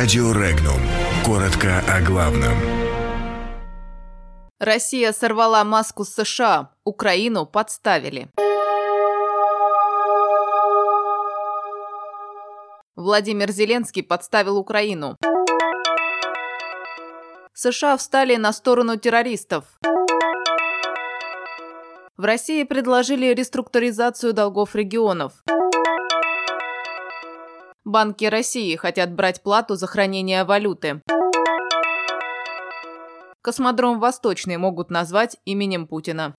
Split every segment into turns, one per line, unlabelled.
Радио Регнум. Коротко о главном.
Россия сорвала маску с США. Украину подставили. Владимир Зеленский подставил Украину. США встали на сторону террористов. В России предложили реструктуризацию долгов регионов. Банки России хотят брать плату за хранение валюты. Космодром Восточный могут назвать именем Путина.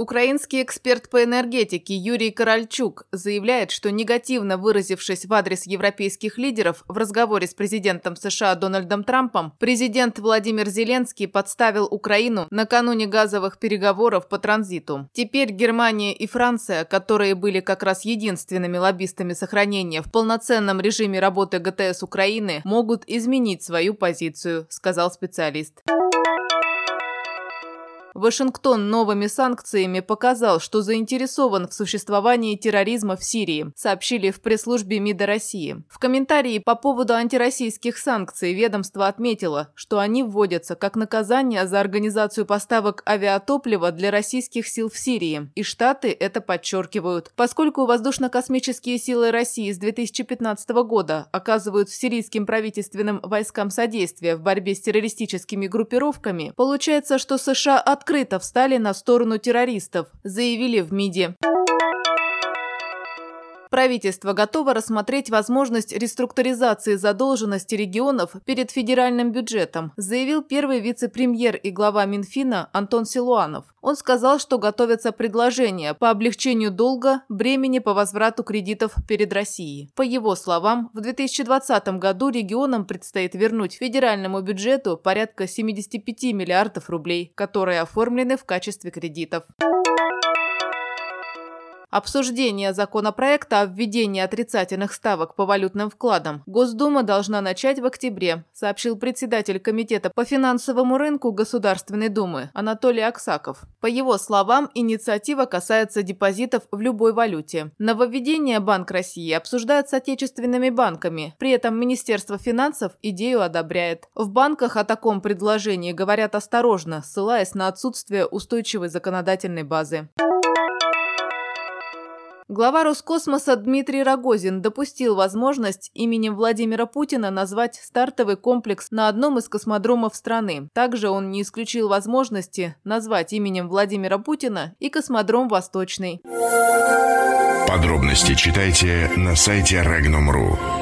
Украинский эксперт по энергетике Юрий Корольчук заявляет, что негативно выразившись в адрес европейских лидеров в разговоре с президентом США Дональдом Трампом, президент Владимир Зеленский подставил Украину накануне газовых переговоров по транзиту. Теперь Германия и Франция, которые были как раз единственными лоббистами сохранения в полноценном режиме работы ГТС Украины, могут изменить свою позицию, сказал специалист. Вашингтон новыми санкциями показал, что заинтересован в существовании терроризма в Сирии, сообщили в пресс-службе МИДа России. В комментарии по поводу антироссийских санкций ведомство отметило, что они вводятся как наказание за организацию поставок авиатоплива для российских сил в Сирии, и Штаты это подчеркивают. Поскольку воздушно-космические силы России с 2015 года оказывают сирийским правительственным войскам содействие в борьбе с террористическими группировками, получается, что США от открыто встали на сторону террористов, заявили в МИДе. Правительство готово рассмотреть возможность реструктуризации задолженности регионов перед федеральным бюджетом, заявил первый вице-премьер и глава Минфина Антон Силуанов. Он сказал, что готовятся предложения по облегчению долга, бремени по возврату кредитов перед Россией. По его словам, в 2020 году регионам предстоит вернуть федеральному бюджету порядка 75 миллиардов рублей, которые оформлены в качестве кредитов. Обсуждение законопроекта о введении отрицательных ставок по валютным вкладам Госдума должна начать в октябре, сообщил председатель Комитета по финансовому рынку Государственной Думы Анатолий Аксаков. По его словам, инициатива касается депозитов в любой валюте. Нововведение Банк России обсуждает с отечественными банками, при этом Министерство финансов идею одобряет. В банках о таком предложении говорят осторожно, ссылаясь на отсутствие устойчивой законодательной базы. Глава Роскосмоса Дмитрий Рогозин допустил возможность именем Владимира Путина назвать стартовый комплекс на одном из космодромов страны. Также он не исключил возможности назвать именем Владимира Путина и космодром Восточный.
Подробности читайте на сайте Regnum.ru.